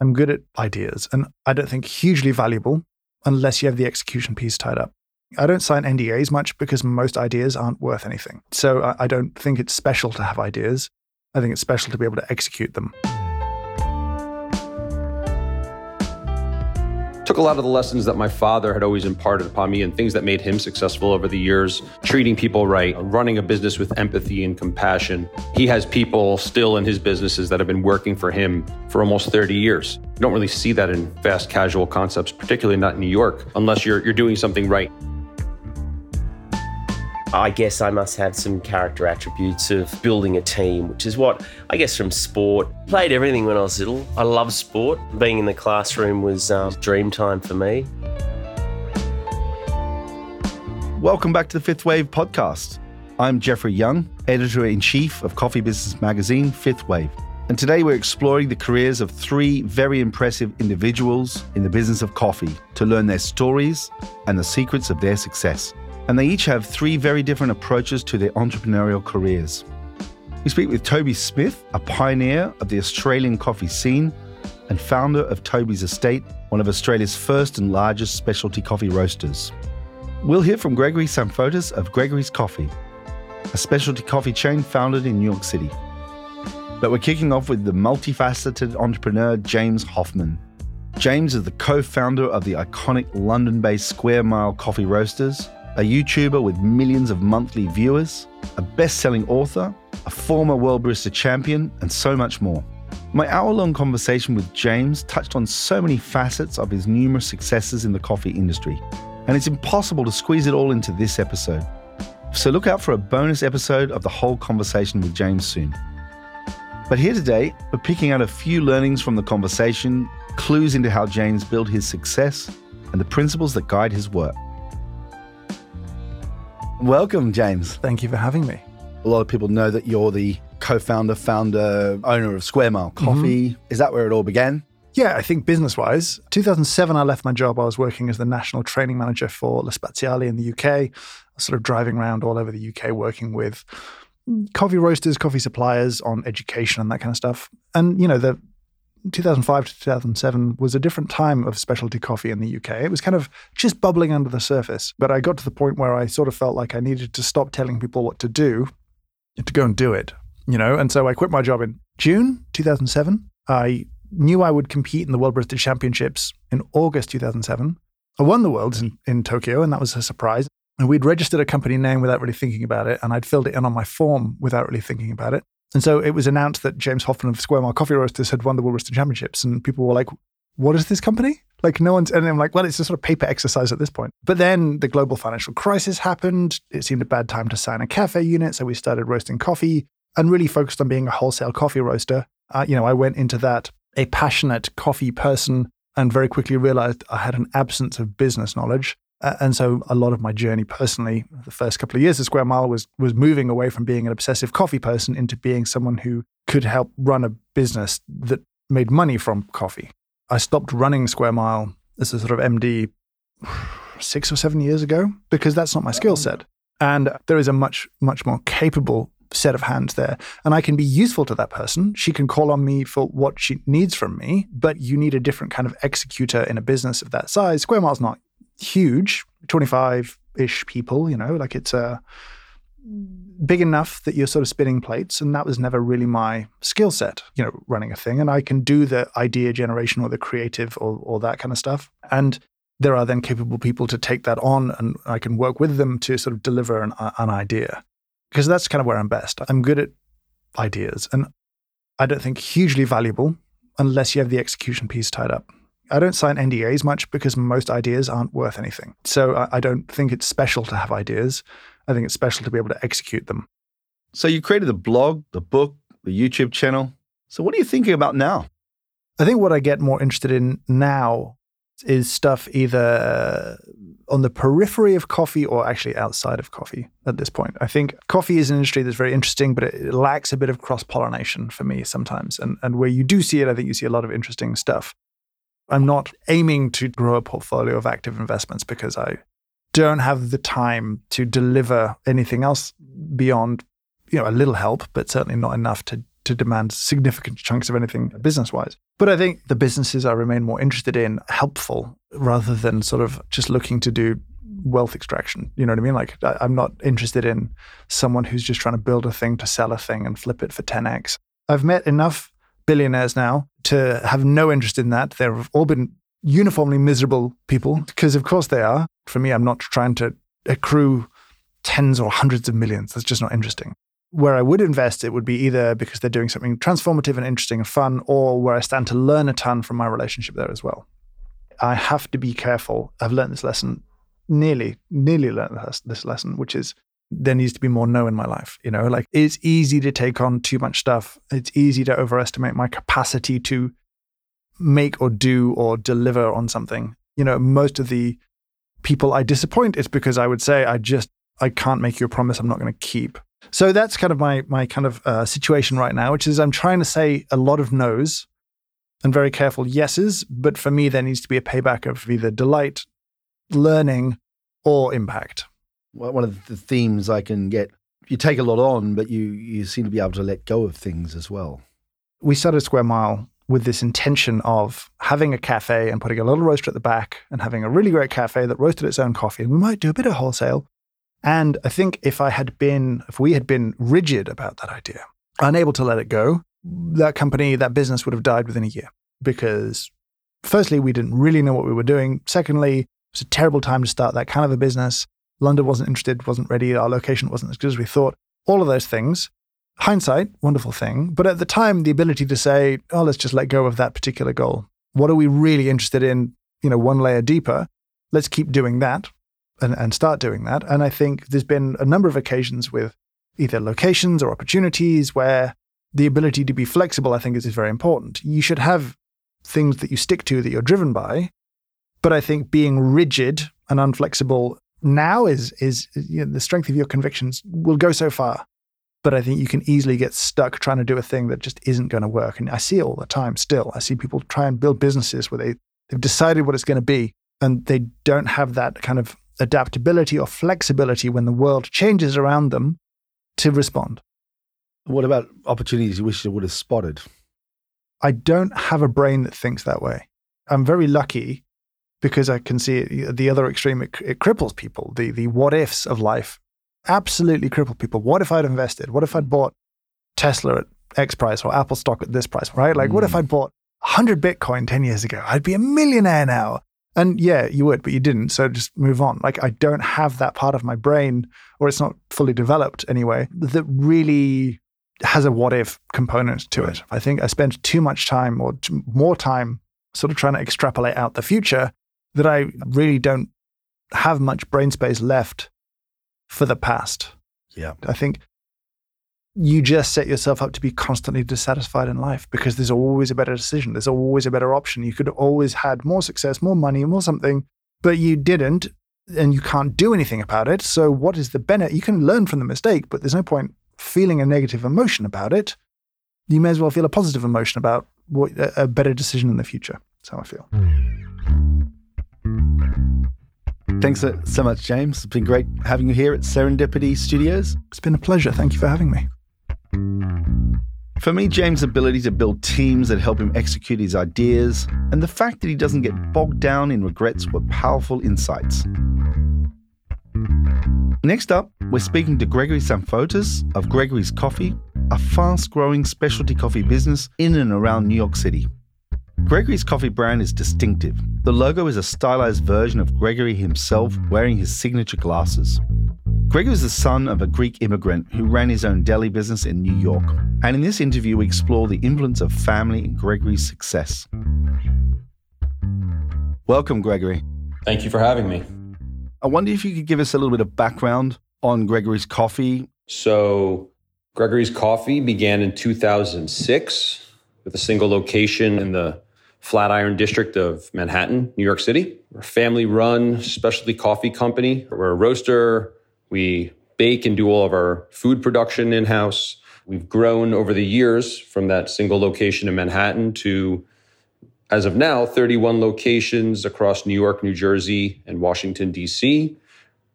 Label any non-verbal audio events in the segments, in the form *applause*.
I'm good at ideas and I don't think hugely valuable unless you have the execution piece tied up. I don't sign NDAs much because most ideas aren't worth anything. So I, don't think it's special to have ideas. I think it's special to be able to execute them. Took a lot of the lessons that my father had always imparted upon me and things that made him successful over the years treating people right running a business with empathy and compassion. He has people still in his businesses that have been working for him for almost 30 years. You don't really see that in fast casual concepts particularly not in new york unless you're, you're doing something right I guess I must have some character attributes of building a team, which is what I guess from sport. Played everything when I was little. I love sport. Being in the classroom was um, dream time for me. Welcome back to the Fifth Wave podcast. I'm Jeffrey Young, editor in chief of coffee business magazine Fifth Wave. And today we're exploring the careers of three very impressive individuals in the business of coffee to learn their stories and the secrets of their success and they each have three very different approaches to their entrepreneurial careers. We speak with Toby Smith, a pioneer of the Australian coffee scene and founder of Toby's Estate, one of Australia's first and largest specialty coffee roasters. We'll hear from Gregory Zamfotis of Gregory's Coffee, a specialty coffee chain founded in New York City. But we're kicking off with the multifaceted entrepreneur James Hoffmann. James is the co founder of the iconic London based Square Mile Coffee Roasters a YouTuber with millions of monthly viewers, a best selling author, a former World Barista champion, and so much more. My hour long conversation with James touched on so many facets of his numerous successes in the coffee industry, and it's impossible to squeeze it all into this episode. So look out for a bonus episode of the whole conversation with James soon. But here today, we're picking out a few learnings from the conversation, clues into how James built his success, and the principles that guide his work. Welcome, James. Thank you for having me. A lot of people know that you're the co founder, founder, owner of Square Mile mm-hmm. Coffee. Mm-hmm. Is that where it all began? Yeah, I think business wise, 2007, I left my job. I was working as the national training manager for La Spaziale in the UK, sort of driving around all over the UK working with coffee roasters, coffee suppliers on education and that kind of stuff. And, you know, the 2005 to 2007 was a different time of specialty coffee in the UK. It was kind of just bubbling under the surface. But I got to the point where I sort of felt like I needed to stop telling people what to do and to go and do it, you know? And so I quit my job in June 2007. I knew I would compete in the World Barista Championships in August 2007. I won the Worlds in, in Tokyo, and that was a surprise. And we'd registered a company name without really thinking about it, and I'd filled it in on my form without really thinking about it. And so it was announced that James Hoffmann of Square Mile Coffee Roasters had won the World Roasting Championships. And people were like, what is this company? Like no one's, and I'm like, well, it's a sort of paper exercise at this point. But then the global financial crisis happened. It seemed a bad time to sign a cafe unit. So we started roasting coffee and really focused on being a wholesale coffee roaster. Uh, you know, I went into that a passionate coffee person and very quickly realized I had an absence of business knowledge. Uh, and so a lot of my journey personally, the first couple of years of Square Mile was was moving away from being an obsessive coffee person into being someone who could help run a business that made money from coffee. I stopped running Square Mile as a sort of MD six or seven years ago because that's not my skill set. And there is a much, much more capable set of hands there. And I can be useful to that person. She can call on me for what she needs from me, but you need a different kind of executor in a business of that size. Square Mile's not huge, 25 ish people, you know, like it's uh, big enough that you're sort of spinning plates. And that was never really my skill set, you know, running a thing. And I can do the idea generation or the creative or, or that kind of stuff. And there are then capable people to take that on and I can work with them to sort of deliver an, an idea. Because that's kind of where I'm best. I'm good at ideas and I don't think hugely valuable unless you have the execution piece tied up. I don't sign NDAs much because most ideas aren't worth anything. So I, I don't think it's special to have ideas. I think it's special to be able to execute them. So you created the blog, the book, the YouTube channel. So what are you thinking about now? I think what I get more interested in now is stuff either on the periphery of coffee or actually outside of coffee at this point. I think coffee is an industry that's very interesting, but it lacks a bit of cross pollination for me sometimes. And, and where you do see it, I think you see a lot of interesting stuff. I'm not aiming to grow a portfolio of active investments because I don't have the time to deliver anything else beyond, you know, a little help, but certainly not enough to to demand significant chunks of anything business wise. But I think the businesses I remain more interested in helpful rather than sort of just looking to do wealth extraction. You know what I mean? Like I, I'm not interested in someone who's just trying to build a thing to sell a thing and flip it for 10x. I've met enough billionaires now to have no interest in that. They've all been uniformly miserable people because, of course, they are. For me, I'm not trying to accrue tens or hundreds of millions. That's just not interesting. Where I would invest, it would be either because they're doing something transformative and interesting and fun, or where I stand to learn a ton from my relationship there as well. I have to be careful. I've learned this lesson nearly, nearly learned this lesson, which is there needs to be more no in my life. You know, like it's easy to take on too much stuff. It's easy to overestimate my capacity to make or do or deliver on something. You know, most of the people I disappoint is because I would say I just I can't make you a promise I'm not going to keep. So that's kind of my my kind of uh, situation right now, which is I'm trying to say a lot of no's and very careful yeses, but for me there needs to be a payback of either delight, learning, or impact. One of the themes I can get you take a lot on, but you you seem to be able to let go of things as well. We started Square Mile with this intention of having a cafe and putting a little roaster at the back and having a really great cafe that roasted its own coffee. And we might do a bit of wholesale, and I think if I had been, if we had been rigid about that idea, unable to let it go, that company, that business would have died within a year because, firstly, we didn't really know what we were doing. Secondly, it was a terrible time to start that kind of a business. London wasn't interested, wasn't ready. Our location wasn't as good as we thought. All of those things. Hindsight, wonderful thing. But at the time, the ability to say, oh, let's just let go of that particular goal. What are we really interested in? You know, one layer deeper. Let's keep doing that and, and start doing that. And I think there's been a number of occasions with either locations or opportunities where the ability to be flexible, I think, is, is very important. You should have things that you stick to that you're driven by. But I think being rigid and unflexible now is is you know, the strength of your convictions will go so far. But I think you can easily get stuck trying to do a thing that just isn't going to work. And I see it all the time still. I see people try and build businesses where they, they've decided what it's going to be and they don't have that kind of adaptability or flexibility when the world changes around them to respond. What about opportunities you wish you would have spotted? I don't have a brain that thinks that way. I'm very lucky because I can see it, the other extreme. It, it cripples people. The the what ifs of life absolutely cripple people. What if I'd invested? What if I'd bought Tesla at X price or Apple stock at this price? Right? Like, mm. what if mm. I'd bought 100 Bitcoin 10 years ago? I'd be a millionaire now. And yeah, you would, but you didn't. So just move on. Like I don't have that part of my brain, or it's not fully developed anyway, that really has a what if component to it. I think I spend too much time or more time sort of trying to extrapolate out the future that I really don't have much brain space left for the past. Yeah. I think you just set yourself up to be constantly dissatisfied in life because there's always a better decision. There's always a better option. You could have always had more success, more money, more something, but you didn't and you can't do anything about it. So what is the benefit? You can learn from the mistake, but there's no point feeling a negative emotion about it. You may as well feel a positive emotion about what, a better decision in the future. That's how I feel. Thanks so much, James. It's been great having you here at Serendipity Studios. It's been a pleasure. Thank you for having me. For me, James' ability to build teams that help him execute his ideas and the fact that he doesn't get bogged down in regrets were powerful insights. Next up, we're speaking to Gregory Zamfotis of Gregory's Coffee, a fast growing specialty coffee business in and around New York City. Gregory's coffee brand is distinctive. The logo is a stylized version of Gregory himself wearing his signature glasses. Gregory is the son of a Greek immigrant who ran his own deli business in New York. And in this interview, we explore the influence of family in Gregory's success. Welcome, Gregory. Thank you for having me. I wonder if you could give us a little bit of background on Gregory's Coffee. So, Gregory's Coffee began in 2006 with a single location in the Flatiron District of Manhattan, New York City. We're a family run specialty coffee company. We're a roaster. We bake and do all of our food production in house. We've grown over the years from that single location in Manhattan to, as of now, 31 locations across New York, New Jersey, and Washington, D.C.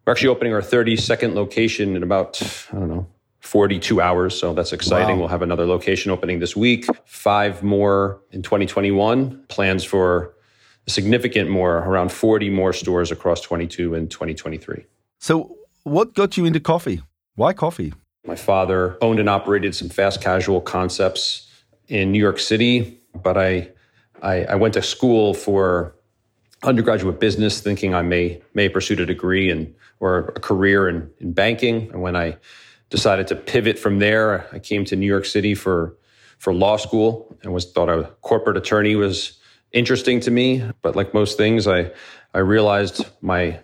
We're actually opening our 32nd location in about, I don't know, 42 hours. So that's exciting. Wow. We'll have another location opening this week, five more in 2021, plans for a significant more, around 40 more stores across 22 and 2023. So, what got you into coffee? Why coffee? My father owned and operated some fast casual concepts in New York City, but I, I, I went to school for undergraduate business, thinking I may may pursue a degree and or a career in, in banking. And when I decided to pivot from there, I came to New York City for for law school and was thought a corporate attorney was interesting to me. But like most things, I I realized my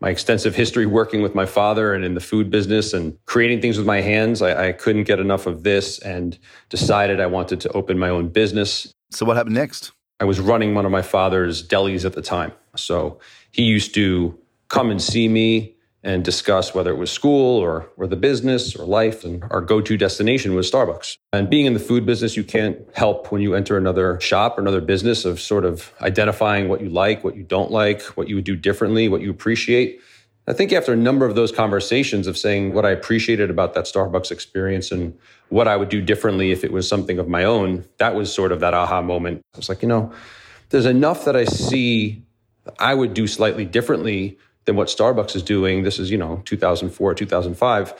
my extensive history working with my father and in the food business and creating things with my hands, I, I couldn't get enough of this and decided I wanted to open my own business. So, what happened next? I was running one of my father's delis at the time. So he used to come and see me and discuss whether it was school or, or the business or life. And our go to destination was Starbucks. And being in the food business, you can't help when you enter another shop or another business of sort of identifying what you like, what you don't like, what you would do differently, what you appreciate. I think after a number of those conversations of saying what I appreciated about that Starbucks experience and what I would do differently if it was something of my own, that was sort of that aha moment. I was like, you know, there's enough that I see I would do slightly differently than what Starbucks is doing. This is, you know, 2004, 2005,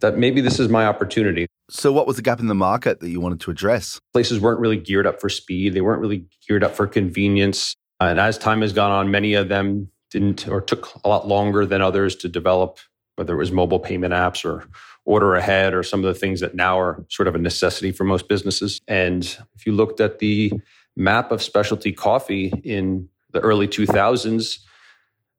that maybe this is my opportunity. So, what was the gap in the market that you wanted to address? Places weren't really geared up for speed, they weren't really geared up for convenience. And as time has gone on, many of them didn't or took a lot longer than others to develop, whether it was mobile payment apps or order ahead or some of the things that now are sort of a necessity for most businesses. And if you looked at the map of specialty coffee in the early 2000s,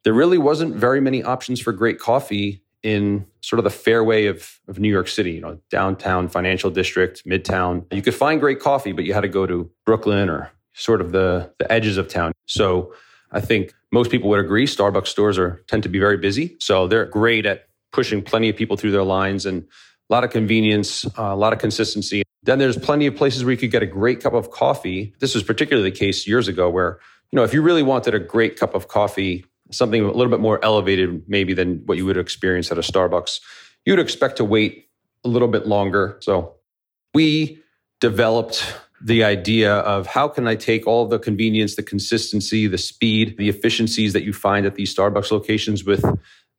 there really wasn't very many options for great coffee in sort of the fairway of, of New York City, you know, downtown financial district, midtown. You could find great coffee, but you had to go to Brooklyn or sort of the, the edges of town. So I think most people would agree Starbucks stores are tend to be very busy. So they're great at pushing plenty of people through their lines and a lot of convenience, uh, a lot of consistency. Then there's plenty of places where you could get a great cup of coffee. This was particularly the case years ago where, you know, if you really wanted a great cup of coffee, something a little bit more elevated maybe than what you would experience at a Starbucks, you would expect to wait a little bit longer. So we developed the idea of how can I take all the convenience, the consistency, the speed, the efficiencies that you find at these Starbucks locations with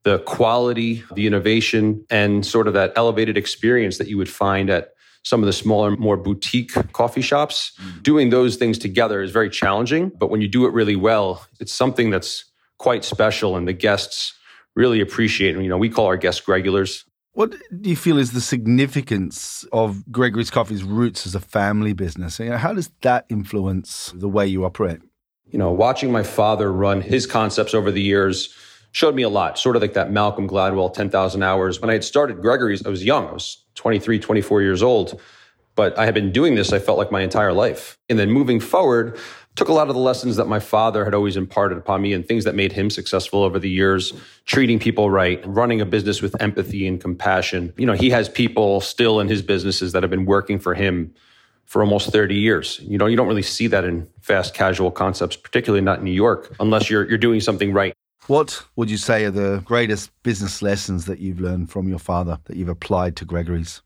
the quality, the innovation, and sort of that elevated experience that you would find at some of the smaller, more boutique coffee shops. Mm-hmm. Doing those things together is very challenging, but when you do it really well, it's something that's quite special and the guests really appreciate it. You know, we call our guests regulars. What do you feel is the significance of Gregory's Coffee's roots as a family business? How does that influence the way you operate? You know, watching my father run his concepts over the years showed me a lot, sort of like that Malcolm Gladwell 10,000 hours. When I had started Gregory's, I was young. I was 23, 24 years old. But I had been doing this, I felt like my entire life. And then moving forward, took a lot of the lessons that my father had always imparted upon me and things that made him successful over the years, treating people right, running a business with empathy and compassion. You know, he has people still in his businesses that have been working for him for almost 30 years. You know, you don't really see that in fast casual concepts, particularly not in New York, unless you're you're doing something right. What would you say are the greatest business lessons that you've learned from your father that you've applied to Gregory's?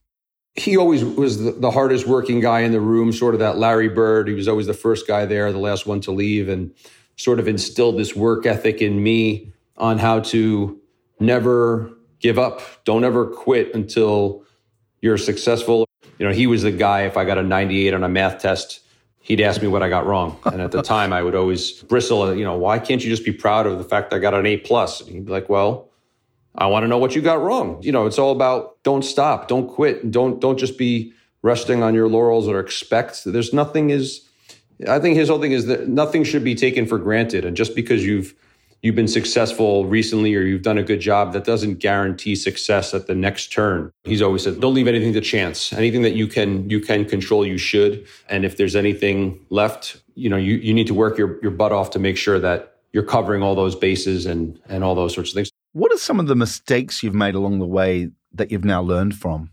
He always was the, the, hardest working guy in the room, sort of that Larry Bird. He was always the first guy there, the last one to leave, and sort of instilled this work ethic in me on how to never give up. Don't ever quit until you're successful. You know, he was the guy, if I got a 98 on a math test, he'd ask me what I got wrong. *laughs* And at the time, I would always bristle, you know, why can't you just be proud of the fact that I got an A plus? And he'd be like, well, I want to know what you got wrong. You know, it's all about don't stop, don't quit, don't don't just be resting on your laurels or expect. There's nothing is. I think his whole thing is that nothing should be taken for granted, and just because you've you've been successful recently or you've done a good job, that doesn't guarantee success at the next turn. He's always said, don't leave anything to chance. Anything that you can you can control, you should. And if there's anything left, you know, you, you need to work your, your butt off to make sure that you're covering all those bases and and all those sorts of things. What are some of the mistakes you've made along the way that you've now learned from?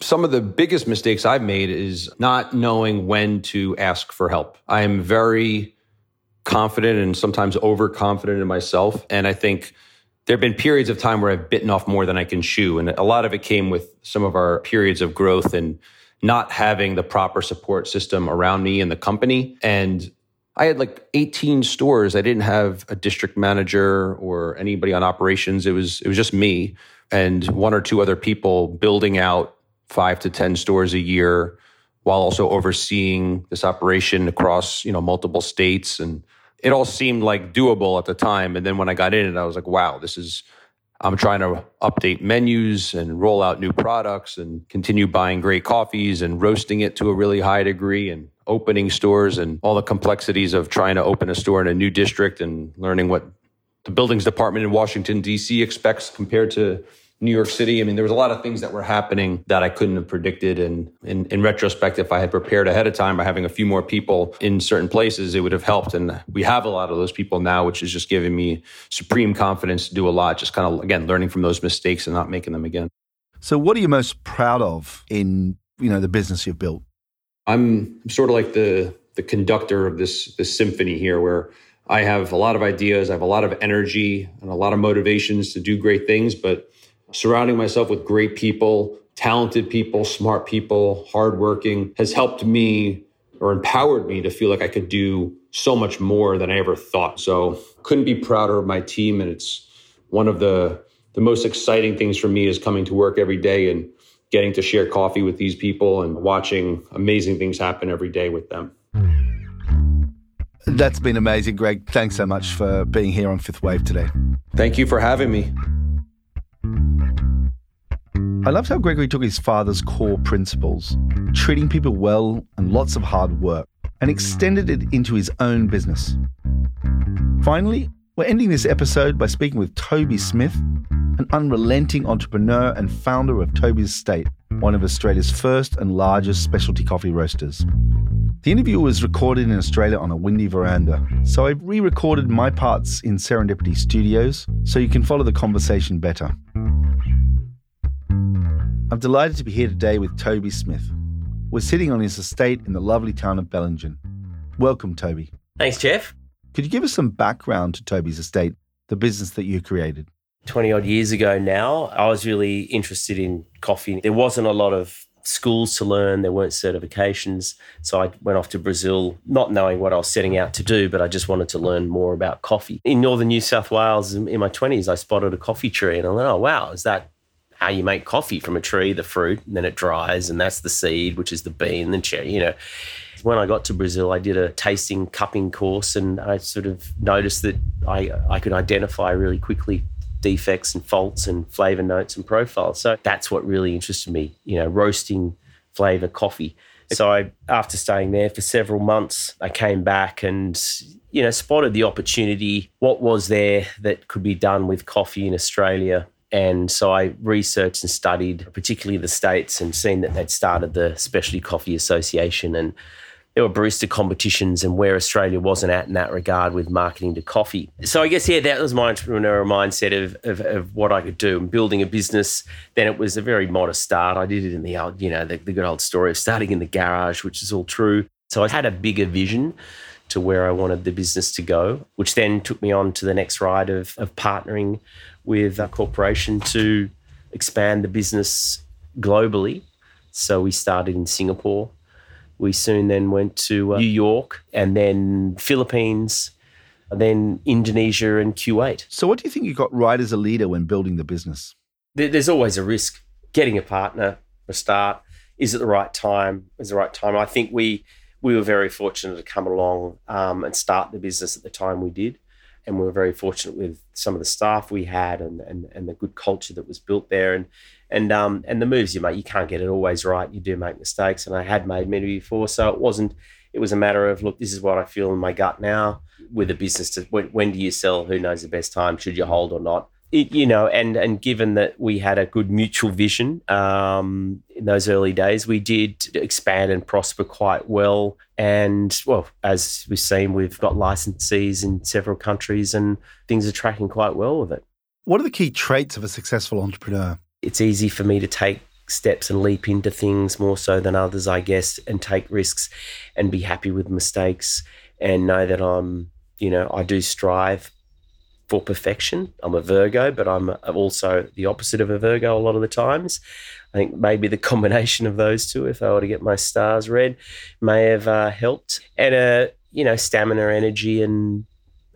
Some of the biggest mistakes I've made is not knowing when to ask for help. I am very confident and sometimes overconfident in myself. And I think there have been periods of time where I've bitten off more than I can chew. And a lot of it came with some of our periods of growth and not having the proper support system around me and the company. And I had like 18 stores. I didn't have a district manager or anybody on operations. It was it was just me and one or two other people building out 5 to 10 stores a year while also overseeing this operation across, you know, multiple states and it all seemed like doable at the time and then when I got in it I was like, wow, this is I'm trying to update menus and roll out new products and continue buying great coffees and roasting it to a really high degree and opening stores and all the complexities of trying to open a store in a new district and learning what the buildings department in Washington, D.C. expects compared to New York City. I mean, there was a lot of things that were happening that I couldn't have predicted. And in, in, retrospect, if I had prepared ahead of time by having a few more people in certain places, it would have helped. And we have a lot of those people now, which is just giving me supreme confidence to do a lot, just kind of, again, learning from those mistakes and not making them again. So what are you most proud of in, you know, the business you've built? I'm sort of like the the conductor of this this symphony here where I have a lot of ideas, I have a lot of energy and a lot of motivations to do great things, but surrounding myself with great people, talented people, smart people, hardworking has helped me or empowered me to feel like I could do so much more than I ever thought. So couldn't be prouder of my team. And it's one of the the most exciting things for me is coming to work every day and getting to share coffee with these people and watching amazing things happen every day with them. That's been amazing, Greg. Thanks so much for being here on Fifth Wave today. Thank you for having me. I loved how Gregory took his father's core principles, treating people well and lots of hard work, and extended it into his own business. Finally, we're ending this episode by speaking with Toby Smith, an unrelenting entrepreneur and founder of Toby's Estate, one of Australia's first and largest specialty coffee roasters. The interview was recorded in Australia on a windy veranda, so I re recorded my parts in Serendipity Studios so you can follow the conversation better. I'm delighted to be here today with Toby Smith. We're sitting on his estate in the lovely town of Bellingen. Welcome, Toby. Thanks, Jeff. Could you give us some background to Toby's estate, the business that you created? 20 odd years ago now, I was really interested in coffee. There wasn't a lot of schools to learn, there weren't certifications. So I went off to Brazil, not knowing what I was setting out to do, but I just wanted to learn more about coffee. In northern New South Wales, in my 20s, I spotted a coffee tree and I went, oh, wow, is that how you make coffee from a tree, the fruit, and then it dries, and that's the seed, which is the bean, the cherry, you know. When I got to Brazil, I did a tasting cupping course, and I sort of noticed that I, I could identify really quickly defects and faults and flavor notes and profiles. So that's what really interested me, you know, roasting flavor coffee. So I, after staying there for several months, I came back and, you know, spotted the opportunity. What was there that could be done with coffee in Australia? And so I researched and studied, particularly the States, and seen that they'd started the Specialty Coffee Association and there were barista competitions and where Australia wasn't at in that regard with marketing to coffee. So I guess, yeah, that was my entrepreneurial mindset of, of, of what I could do and building a business. Then it was a very modest start. I did it in the old, you know, the, the good old story of starting in the garage, which is all true. So I had a bigger vision to where I wanted the business to go, which then took me on to the next ride of, of partnering with a corporation to expand the business globally. So we started in Singapore we soon then went to uh, New York and then Philippines, and then Indonesia and Kuwait. So, what do you think you got right as a leader when building the business? There's always a risk. Getting a partner, a start, is it the right time. Is the right time. I think we we were very fortunate to come along um, and start the business at the time we did. And we were very fortunate with some of the staff we had and, and, and the good culture that was built there. And and um, and the moves you make, you can't get it always right. You do make mistakes, and I had made many before, so it wasn't. It was a matter of look, this is what I feel in my gut now. With a business, to when, when do you sell? Who knows the best time? Should you hold or not? It, you know, and and given that we had a good mutual vision um, in those early days, we did expand and prosper quite well. And well, as we've seen, we've got licensees in several countries, and things are tracking quite well with it. What are the key traits of a successful entrepreneur? It's easy for me to take steps and leap into things more so than others, I guess, and take risks and be happy with mistakes and know that I'm, you know, I do strive for perfection. I'm a Virgo, but I'm also the opposite of a Virgo a lot of the times. I think maybe the combination of those two, if I were to get my stars read, may have uh, helped. And uh, you know, stamina, energy, and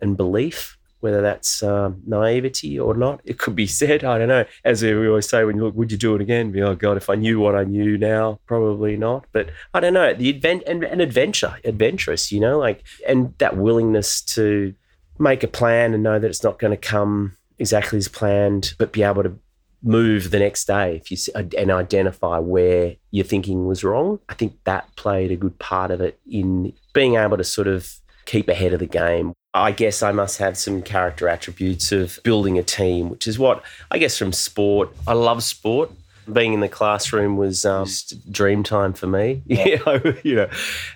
and belief. Whether that's um, naivety or not, it could be *laughs* said. I don't know. As we always say, when you look, would you do it again? Be, oh God, if I knew what I knew now, probably not. But I don't know. The advent and, and adventure, adventurous, you know, like and that willingness to make a plan and know that it's not going to come exactly as planned, but be able to move the next day if you and identify where your thinking was wrong. I think that played a good part of it in being able to sort of keep ahead of the game. I guess I must have some character attributes of building a team, which is what I guess from sport. I love sport being in the classroom was um, dream time for me. *laughs* Yeah, you know,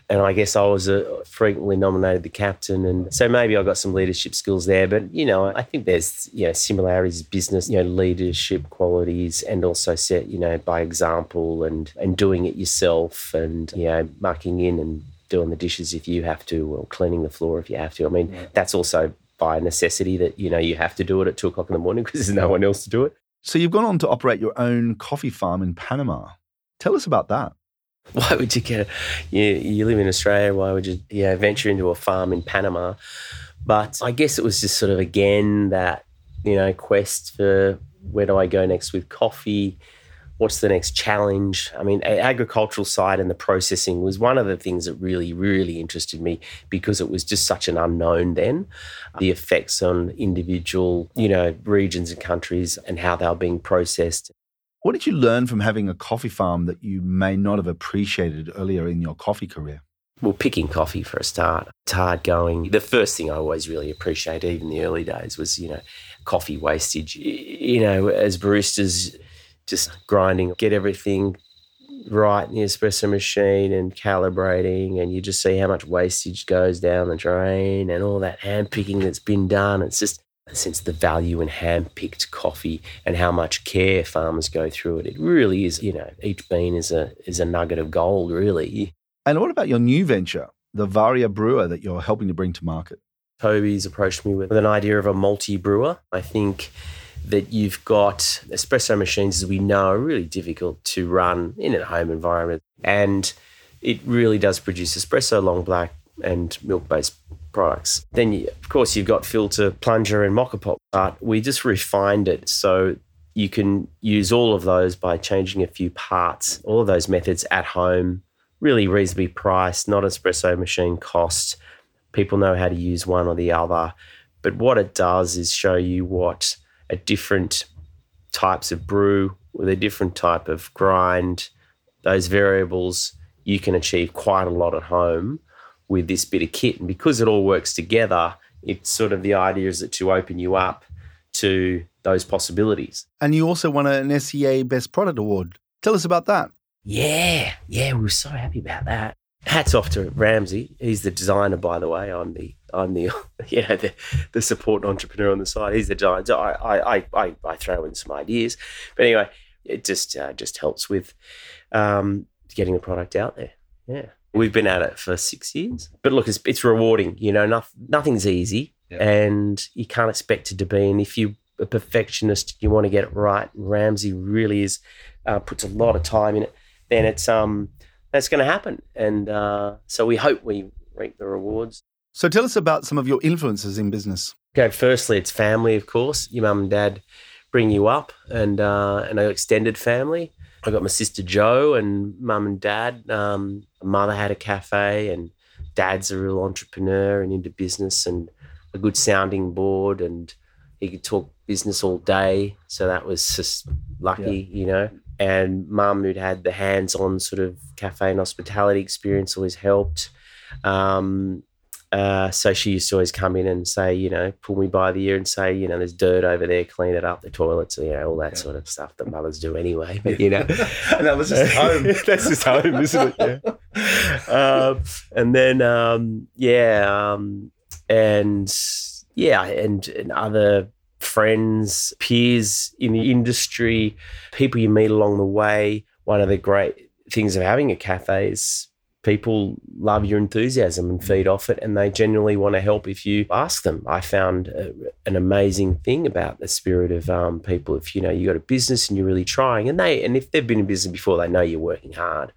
and I guess I was a, frequently nominated the captain, and so maybe I got some leadership skills there. But you know, I think there's you know similarities, business, you know, leadership qualities, and also set you know by example and and doing it yourself, and you know, mucking in and doing the dishes if you have to, or cleaning the floor if you have to. I mean, yeah. that's also by necessity that you know you have to do it at two o'clock in the morning *laughs* because there's no one else to do it. So you've gone on to operate your own coffee farm in Panama. Tell us about that. Why would you get? A, you you live in Australia. Why would you yeah venture into a farm in Panama? But I guess it was just sort of again that you know quest for where do I go next with coffee what's the next challenge? I mean, agricultural side and the processing was one of the things that really, really interested me because it was just such an unknown then. The effects on individual, you know, regions and countries and how they were being processed. What did you learn from having a coffee farm that you may not have appreciated earlier in your coffee career? Well, picking coffee for a start, it's hard going. The first thing I always really appreciated, even the early days, was, you know, coffee wastage. You know, as baristas, just grinding, get everything right in the espresso machine and calibrating, and you just see how much wastage goes down the drain and all that hand picking that's been done. It's just since the value in hand picked coffee and how much care farmers go through it. It really is, you know, each bean is a is a nugget of gold, really. And what about your new venture, the Varia Brewer that you're helping to bring to market? Toby's approached me with an idea of a multi brewer. I think that you've got espresso machines, as we know, are really difficult to run in a home environment. And it really does produce espresso, long black, and milk based products. Then, you, of course, you've got filter, plunger, and moka pot. But we just refined it so you can use all of those by changing a few parts, all of those methods at home, really reasonably priced, not espresso machine cost. People know how to use one or the other. But what it does is show you what at different types of brew with a different type of grind, those variables, you can achieve quite a lot at home with this bit of kit. And because it all works together, it's sort of the idea is that to open you up to those possibilities. And you also won an SCA Best Product Award. Tell us about that. Yeah, yeah, we were so happy about that hats off to Ramsey. He's the designer, by the way. I'm the I'm the *laughs* you know the, the support entrepreneur on the side. He's the designer. So I, I I I throw in some ideas, but anyway, it just uh, just helps with um, getting the product out there. Yeah, we've been at it for six years, but look, it's it's rewarding. You know, nothing nothing's easy, and you can't expect it to be. And if you a perfectionist, you want to get it right. Ramsey really is uh, puts a lot of time in it. Then it's um that's going to happen. And uh, so we hope we reap the rewards. So tell us about some of your influences in business. Okay, firstly, it's family, of course. Your mum and dad bring you up, and uh, and our extended family. I got my sister Jo and mum and dad. Um, mother had a cafe, and dad's a real entrepreneur and into business and a good sounding board, and he could talk business all day. So that was just lucky, yeah. you know and mum who'd had the hands-on sort of cafe and hospitality experience always helped um, uh, so she used to always come in and say, you know, pull me by the ear and say, you know, there's dirt over there, clean it up, the toilets, you know, all that yeah. sort of stuff that mothers do anyway. But you know, *laughs* and that was just home. *laughs* That's just home, isn't it? Yeah. *laughs* um, and then, um, yeah, um, and yeah, and, and other friends, peers in the industry, people you meet along the way. One of the great things of having a cafe is people love your enthusiasm and feed off it and they genuinely want to help if you ask them. I found a, an amazing thing about the spirit of um, people. If you know you got a business and you're really trying and they and if they've been in business before they know you're working hard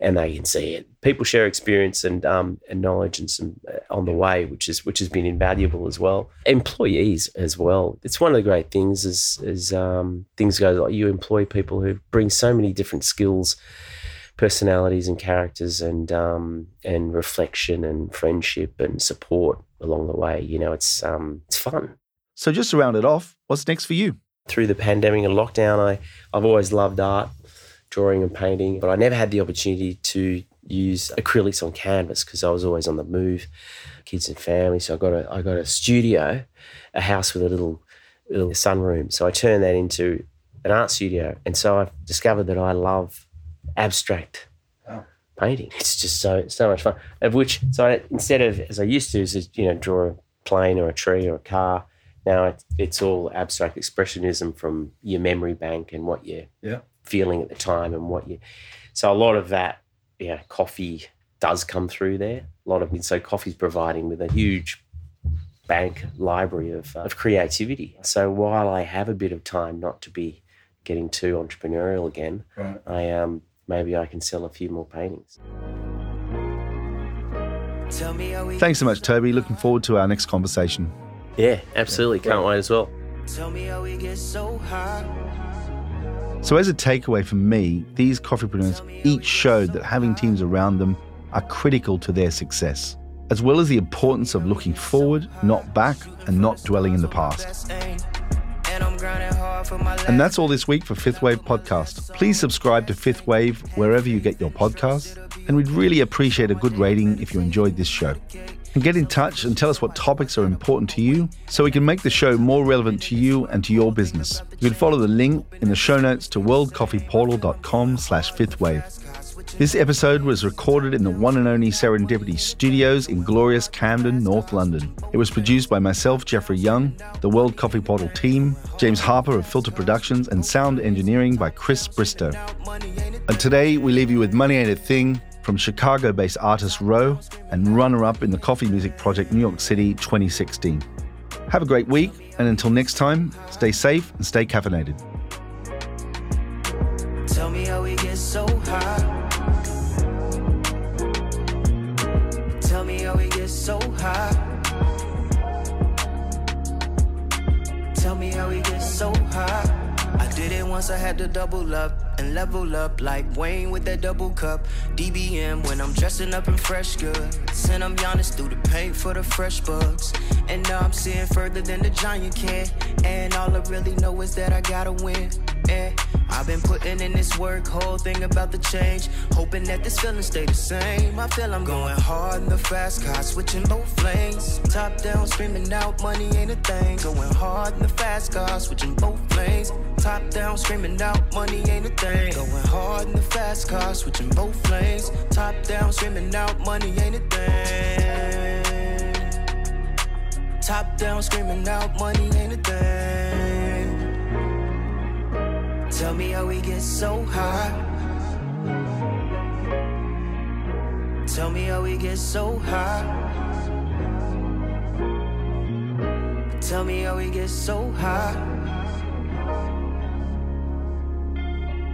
and they can see it. People share experience and um, and knowledge and some uh, on the way which is which has been invaluable as well. Employees as well. It's one of the great things is is um, things go like you employ people who bring so many different skills personalities and characters and um, and reflection and friendship and support along the way. You know, it's um, it's fun. So just to round it off, what's next for you? Through the pandemic and lockdown, I I've always loved art, drawing and painting, but I never had the opportunity to use acrylics on canvas because I was always on the move, kids and family. So I got a I got a studio, a house with a little little sunroom. So I turned that into an art studio, and so I've discovered that I love abstract oh. painting. It's just so so much fun. Of which, so I, instead of as I used to, is you know draw a plane or a tree or a car. Now it, it's all abstract expressionism from your memory bank and what you're yeah. feeling at the time and what you. So a lot of that, yeah, coffee does come through there. A lot of so coffee's providing with a huge bank library of, uh, of creativity. So while I have a bit of time not to be getting too entrepreneurial again, right. I um maybe I can sell a few more paintings. Thanks so much, Toby. Looking forward to our next conversation. Yeah, absolutely. Can't wait as well. So, as a takeaway from me, these coffeepreneurs each showed that having teams around them are critical to their success, as well as the importance of looking forward, not back, and not dwelling in the past. And that's all this week for Fifth Wave Podcast. Please subscribe to Fifth Wave wherever you get your podcasts, and we'd really appreciate a good rating if you enjoyed this show. And get in touch and tell us what topics are important to you so we can make the show more relevant to you and to your business. You can follow the link in the show notes to worldcoffeeportal.com slash fifthwave. This episode was recorded in the one and only Serendipity Studios in glorious Camden, North London. It was produced by myself, Jeffrey Young, the World Coffee Portal team, James Harper of Filter Productions, and sound engineering by Chris Bristow. And today we leave you with Money Ain't a Thing from Chicago based artist Roe and runner up in the Coffee Music Project New York City 2016. Have a great week, and until next time, stay safe and stay caffeinated. Once, I had to double up and level up like Wayne with that double cup. DBM when I'm dressing up in fresh goods. And I'm honest through the paint for the fresh bugs. And now I'm seeing further than the giant can. And all I really know is that I gotta win. And I've been putting in this work, whole thing about the change. Hoping that this feeling stay the same. I feel I'm going hard in the fast car, switching both lanes. Top down, screaming out, money ain't a thing. Going hard in the fast car, switching both lanes. Top down, screaming out, money ain't a thing. Going hard in the fast car, switching both lanes. Top down, screaming out, money ain't a thing. Top down, screaming out, money ain't a thing. Tell me how we get so high. Tell me how we get so high. Tell me how we get so high.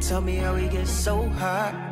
Tell me how we get so high.